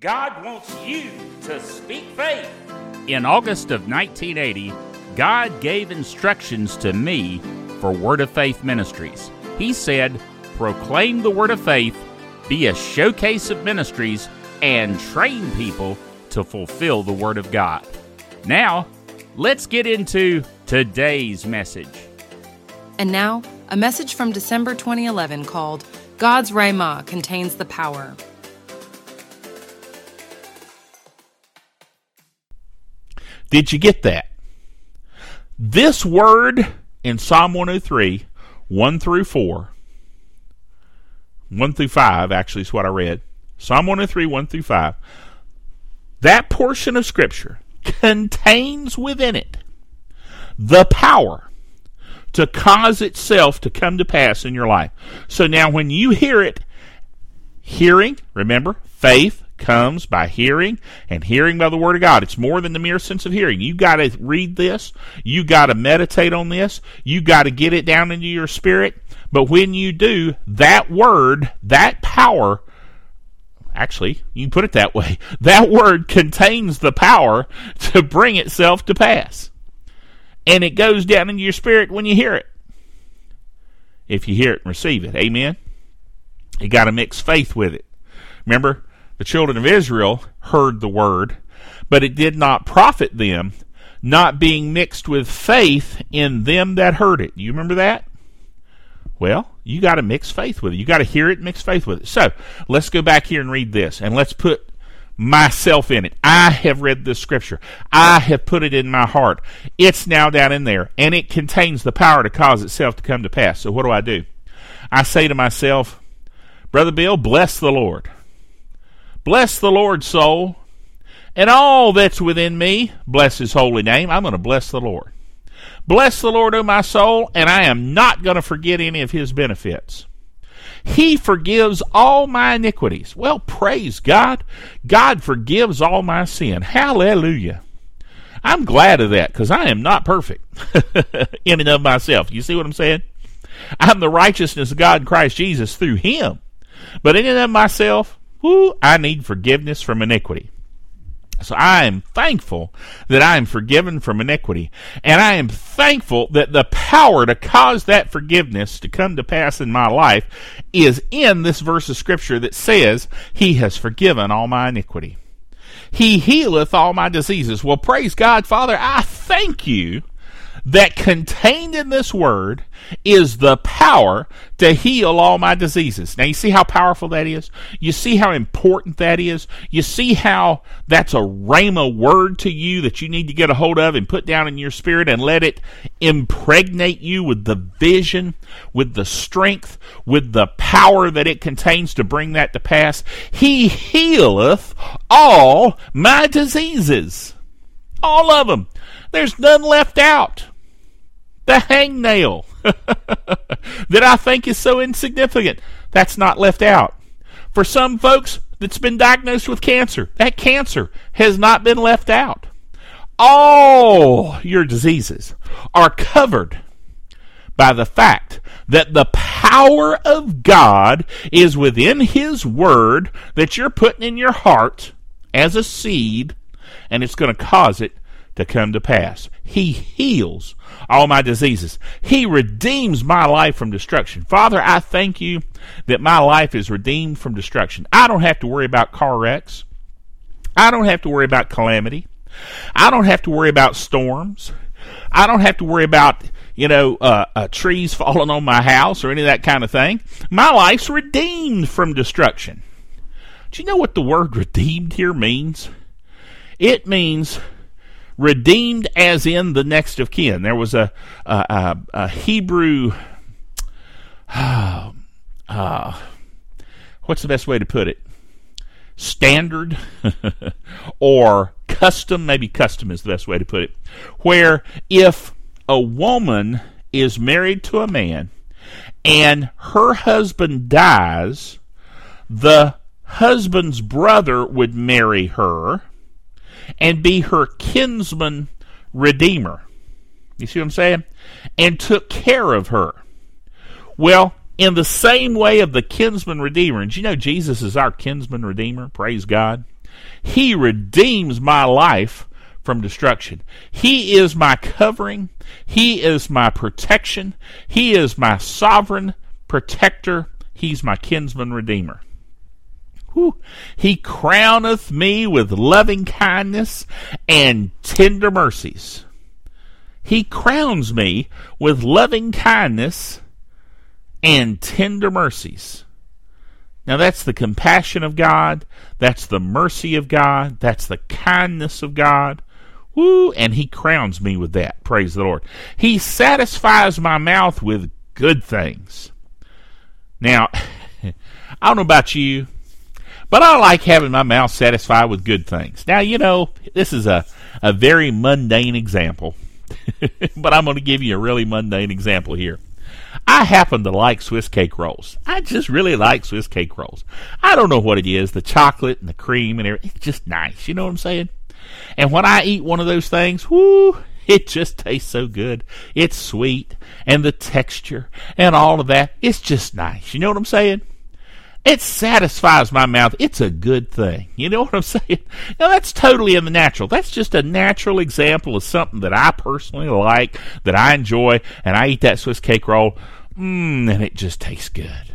God wants you to speak faith. In August of 1980, God gave instructions to me for Word of Faith Ministries. He said, Proclaim the Word of Faith, be a showcase of ministries, and train people to fulfill the Word of God. Now, let's get into today's message. And now, a message from December 2011 called God's Rhema Contains the Power. Did you get that? This word in Psalm 103, 1 through 4, 1 through 5 actually is what I read. Psalm 103, 1 through 5. That portion of Scripture contains within it the power to cause itself to come to pass in your life. So now when you hear it, hearing, remember, faith, comes by hearing and hearing by the word of God. It's more than the mere sense of hearing. You got to read this. You got to meditate on this. You got to get it down into your spirit. But when you do, that word, that power, actually, you put it that way, that word contains the power to bring itself to pass. And it goes down into your spirit when you hear it. If you hear it and receive it. Amen. You got to mix faith with it. Remember, the children of Israel heard the word, but it did not profit them, not being mixed with faith in them that heard it. You remember that? Well, you got to mix faith with it. You got to hear it, mix faith with it. So let's go back here and read this, and let's put myself in it. I have read this scripture. I have put it in my heart. It's now down in there, and it contains the power to cause itself to come to pass. So what do I do? I say to myself, Brother Bill, bless the Lord. Bless the Lord, soul, and all that's within me. Bless his holy name. I'm going to bless the Lord. Bless the Lord, O my soul, and I am not going to forget any of his benefits. He forgives all my iniquities. Well, praise God. God forgives all my sin. Hallelujah. I'm glad of that because I am not perfect in and of myself. You see what I'm saying? I'm the righteousness of God in Christ Jesus through Him. But in and of myself, Whoo, I need forgiveness from iniquity. So I am thankful that I am forgiven from iniquity. And I am thankful that the power to cause that forgiveness to come to pass in my life is in this verse of scripture that says, He has forgiven all my iniquity. He healeth all my diseases. Well, praise God, Father, I thank you that contained in this word is the power to heal all my diseases. Now, you see how powerful that is? You see how important that is? You see how that's a rhema word to you that you need to get a hold of and put down in your spirit and let it impregnate you with the vision, with the strength, with the power that it contains to bring that to pass. He healeth all my diseases. All of them. There's none left out the hangnail that I think is so insignificant. That's not left out. For some folks that's been diagnosed with cancer, that cancer has not been left out. All your diseases are covered by the fact that the power of God is within His Word that you're putting in your heart as a seed, and it's going to cause it to come to pass. He heals all my diseases. He redeems my life from destruction. Father, I thank you that my life is redeemed from destruction. I don't have to worry about car wrecks. I don't have to worry about calamity. I don't have to worry about storms. I don't have to worry about, you know, uh, uh, trees falling on my house or any of that kind of thing. My life's redeemed from destruction. Do you know what the word redeemed here means? It means redeemed as in the next of kin. There was a, a, a, a Hebrew. Uh, uh, what's the best way to put it? Standard or custom, maybe custom is the best way to put it, where if a woman is married to a man and her husband dies, the husband's brother would marry her and be her kinsman redeemer. You see what I'm saying? And took care of her. Well, in the same way of the kinsman redeemer, and you know Jesus is our kinsman redeemer, praise God. He redeems my life from destruction. He is my covering. He is my protection. He is my sovereign protector. He's my kinsman redeemer. Whew. He crowneth me with loving kindness and tender mercies. He crowns me with loving kindness and tender mercies. Now, that's the compassion of God. That's the mercy of God. That's the kindness of God. Woo! And He crowns me with that. Praise the Lord. He satisfies my mouth with good things. Now, I don't know about you, but I like having my mouth satisfied with good things. Now, you know, this is a, a very mundane example, but I'm going to give you a really mundane example here. I happen to like Swiss cake rolls. I just really like Swiss cake rolls. I don't know what it is, the chocolate and the cream and everything. It's just nice. You know what I'm saying? And when I eat one of those things, whoo, it just tastes so good. It's sweet and the texture and all of that. It's just nice. You know what I'm saying? It satisfies my mouth. It's a good thing. You know what I'm saying? Now, that's totally in the natural. That's just a natural example of something that I personally like, that I enjoy, and I eat that Swiss cake roll, mmm, and it just tastes good.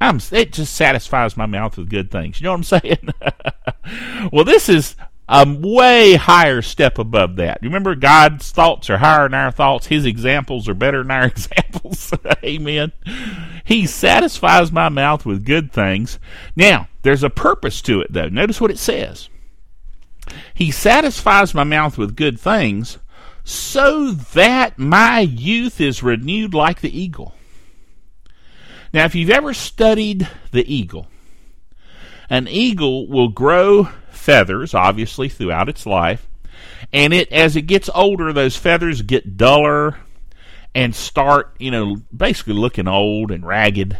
I'm, it just satisfies my mouth with good things. You know what I'm saying? well, this is a way higher step above that. You Remember, God's thoughts are higher than our thoughts. His examples are better than our examples. Amen. He satisfies my mouth with good things. Now, there's a purpose to it, though. Notice what it says. He satisfies my mouth with good things so that my youth is renewed like the eagle. Now, if you've ever studied the eagle, an eagle will grow feathers, obviously, throughout its life. And it, as it gets older, those feathers get duller and start, you know, basically looking old and ragged.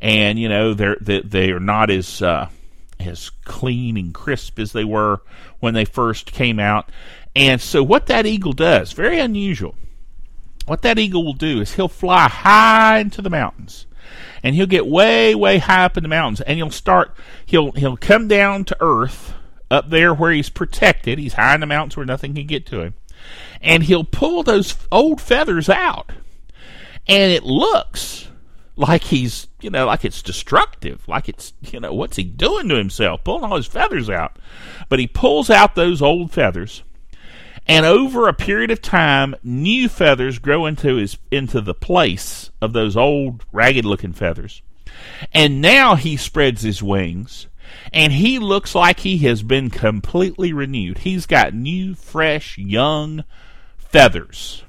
And you know, they're they, they are not as uh, as clean and crisp as they were when they first came out. And so, what that eagle does, very unusual. What that eagle will do is he'll fly high into the mountains and he'll get way, way high up in the mountains, and he'll start. He'll he'll come down to earth up there where he's protected. He's high in the mountains where nothing can get to him, and he'll pull those old feathers out, and it looks like he's you know like it's destructive like it's you know what's he doing to himself pulling all his feathers out but he pulls out those old feathers and over a period of time, new feathers grow into his into the place of those old ragged looking feathers. And now he spreads his wings and he looks like he has been completely renewed. He's got new, fresh, young feathers.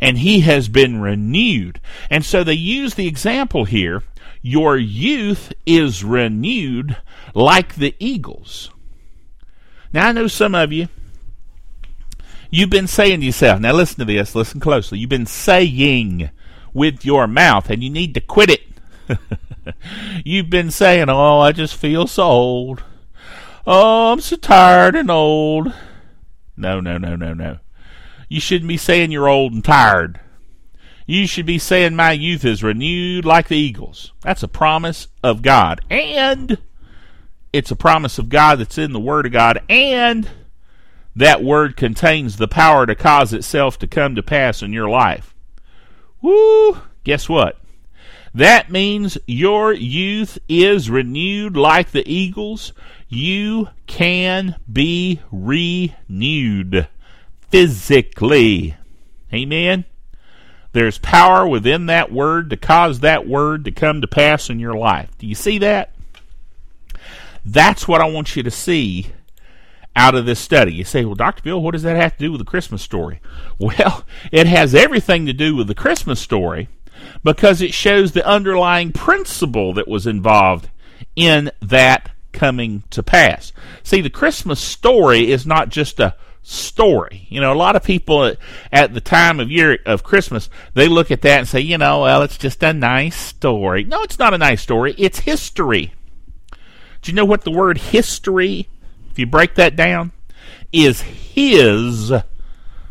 And he has been renewed. And so they use the example here your youth is renewed like the eagles. Now, I know some of you, You've been saying to yourself, now listen to this, listen closely. You've been saying with your mouth, and you need to quit it. You've been saying, oh, I just feel so old. Oh, I'm so tired and old. No, no, no, no, no. You shouldn't be saying you're old and tired. You should be saying my youth is renewed like the eagles. That's a promise of God. And it's a promise of God that's in the Word of God. And that word contains the power to cause itself to come to pass in your life. Woo! Guess what? That means your youth is renewed like the eagles. You can be renewed physically. Amen. There's power within that word to cause that word to come to pass in your life. Do you see that? That's what I want you to see out of this study. You say, well, Dr. Bill, what does that have to do with the Christmas story? Well, it has everything to do with the Christmas story because it shows the underlying principle that was involved in that coming to pass. See, the Christmas story is not just a story. You know, a lot of people at, the time of year of Christmas, they look at that and say, you know, well, it's just a nice story. No, it's not a nice story. It's history. Do you know what the word history if you break that down, is his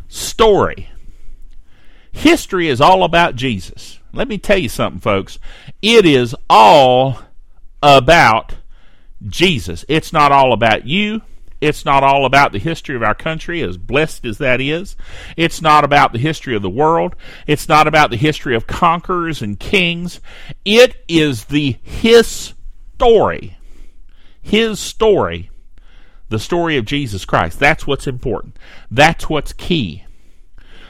story. History is all about Jesus. Let me tell you something, folks. It is all about Jesus. It's not all about you. It's not all about the history of our country, as blessed as that is. It's not about the history of the world. It's not about the history of conquerors and kings. It is the His story. His story. The story of Jesus Christ. That's what's important. That's what's key.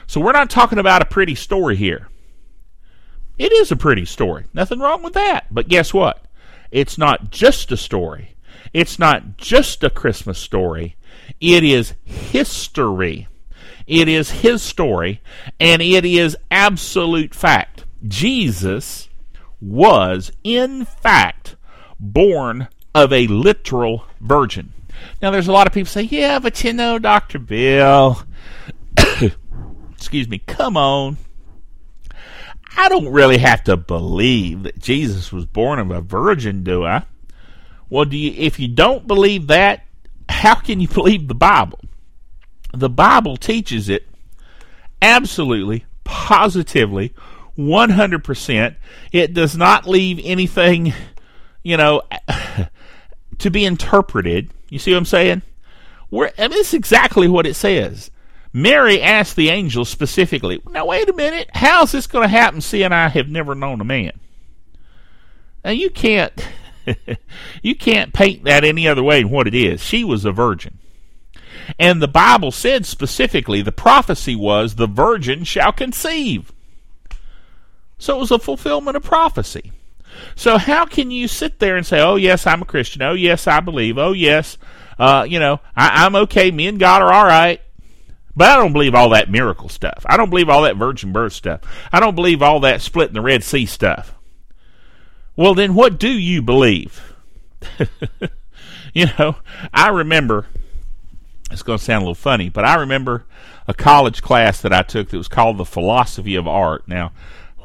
So we're not talking about a pretty story here. It is a pretty story. Nothing wrong with that. But guess what? It's not just a story. It's not just a Christmas story. It is history. It is his story, and it is absolute fact. Jesus was, in fact, born of a literal virgin. Now, there's a lot of people say, yeah, but you know, Dr. Bill, excuse me, come on. I don't really have to believe that Jesus was born of a virgin, do I? Well, do you, if you don't believe that, how can you believe the Bible? The Bible teaches it absolutely, positively, 100%. It does not leave anything, you know, to be interpreted. You see what I'm saying? We're, I mean, this is exactly what it says. Mary asked the angel specifically, Now, wait a minute. How's this going to happen, seeing I have never known a man? Now, you can't. you can't paint that any other way than what it is. She was a virgin. And the Bible said specifically, the prophecy was, the virgin shall conceive. So it was a fulfillment of prophecy. So how can you sit there and say, oh, yes, I'm a Christian. Oh, yes, I believe. Oh, yes, uh, you know, I, I'm okay. Me and God are all right. But I don't believe all that miracle stuff. I don't believe all that virgin birth stuff. I don't believe all that splitting the Red Sea stuff. Well, then what do you believe? you know, I remember, it's going to sound a little funny, but I remember a college class that I took that was called the Philosophy of Art. Now,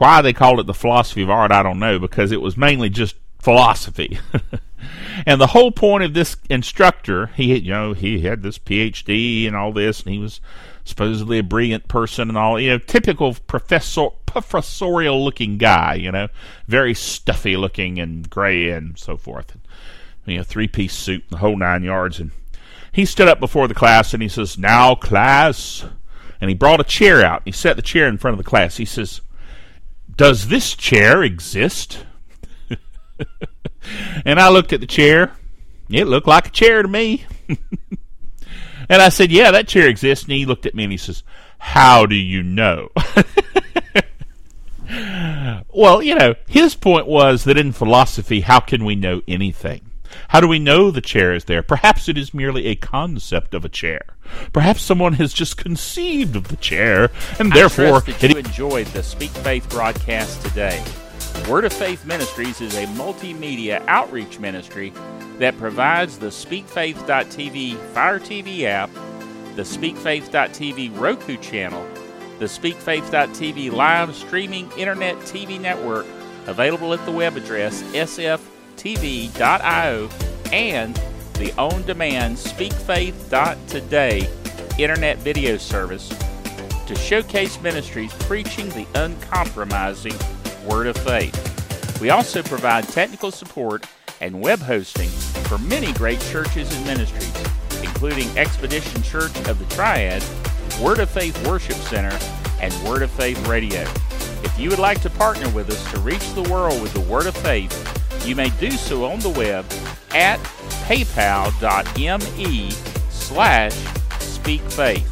why they called it the Philosophy of Art, I don't know, because it was mainly just philosophy. and the whole point of this instructor, he you know, he had this PhD and all this, and he was supposedly a brilliant person and all, you know, typical professor professorial looking guy, you know, very stuffy looking and gray and so forth. And, you know, three piece suit, the whole nine yards. And he stood up before the class and he says, Now, class. And he brought a chair out. He set the chair in front of the class. He says, Does this chair exist? and I looked at the chair. It looked like a chair to me. and I said, Yeah, that chair exists. And he looked at me and he says, How do you know? well, you know, his point was that in philosophy, how can we know anything? How do we know the chair is there? Perhaps it is merely a concept of a chair. Perhaps someone has just conceived of the chair, and therefore. I trust that you enjoyed the Speak Faith broadcast today. Word of Faith Ministries is a multimedia outreach ministry that provides the SpeakFaith.tv Fire TV app, the SpeakFaith.tv Roku channel, the SpeakFaith.tv live streaming internet TV network available at the web address sftv.io and the on demand SpeakFaith.today internet video service to showcase ministries preaching the uncompromising Word of Faith. We also provide technical support and web hosting for many great churches and ministries, including Expedition Church of the Triad Word of Faith Worship Center, and Word of Faith Radio. If you would like to partner with us to reach the world with the Word of Faith, you may do so on the web at paypal.me slash speakfaith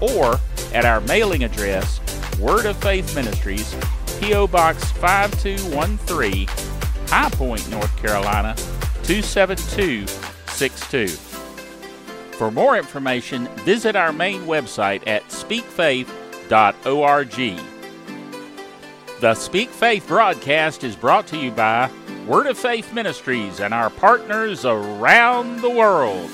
or at our mailing address, Word of Faith Ministries, P.O. Box 5213, High Point, North Carolina 27262. For more information, visit our main website at speakfaith.org. The Speak Faith broadcast is brought to you by Word of Faith Ministries and our partners around the world.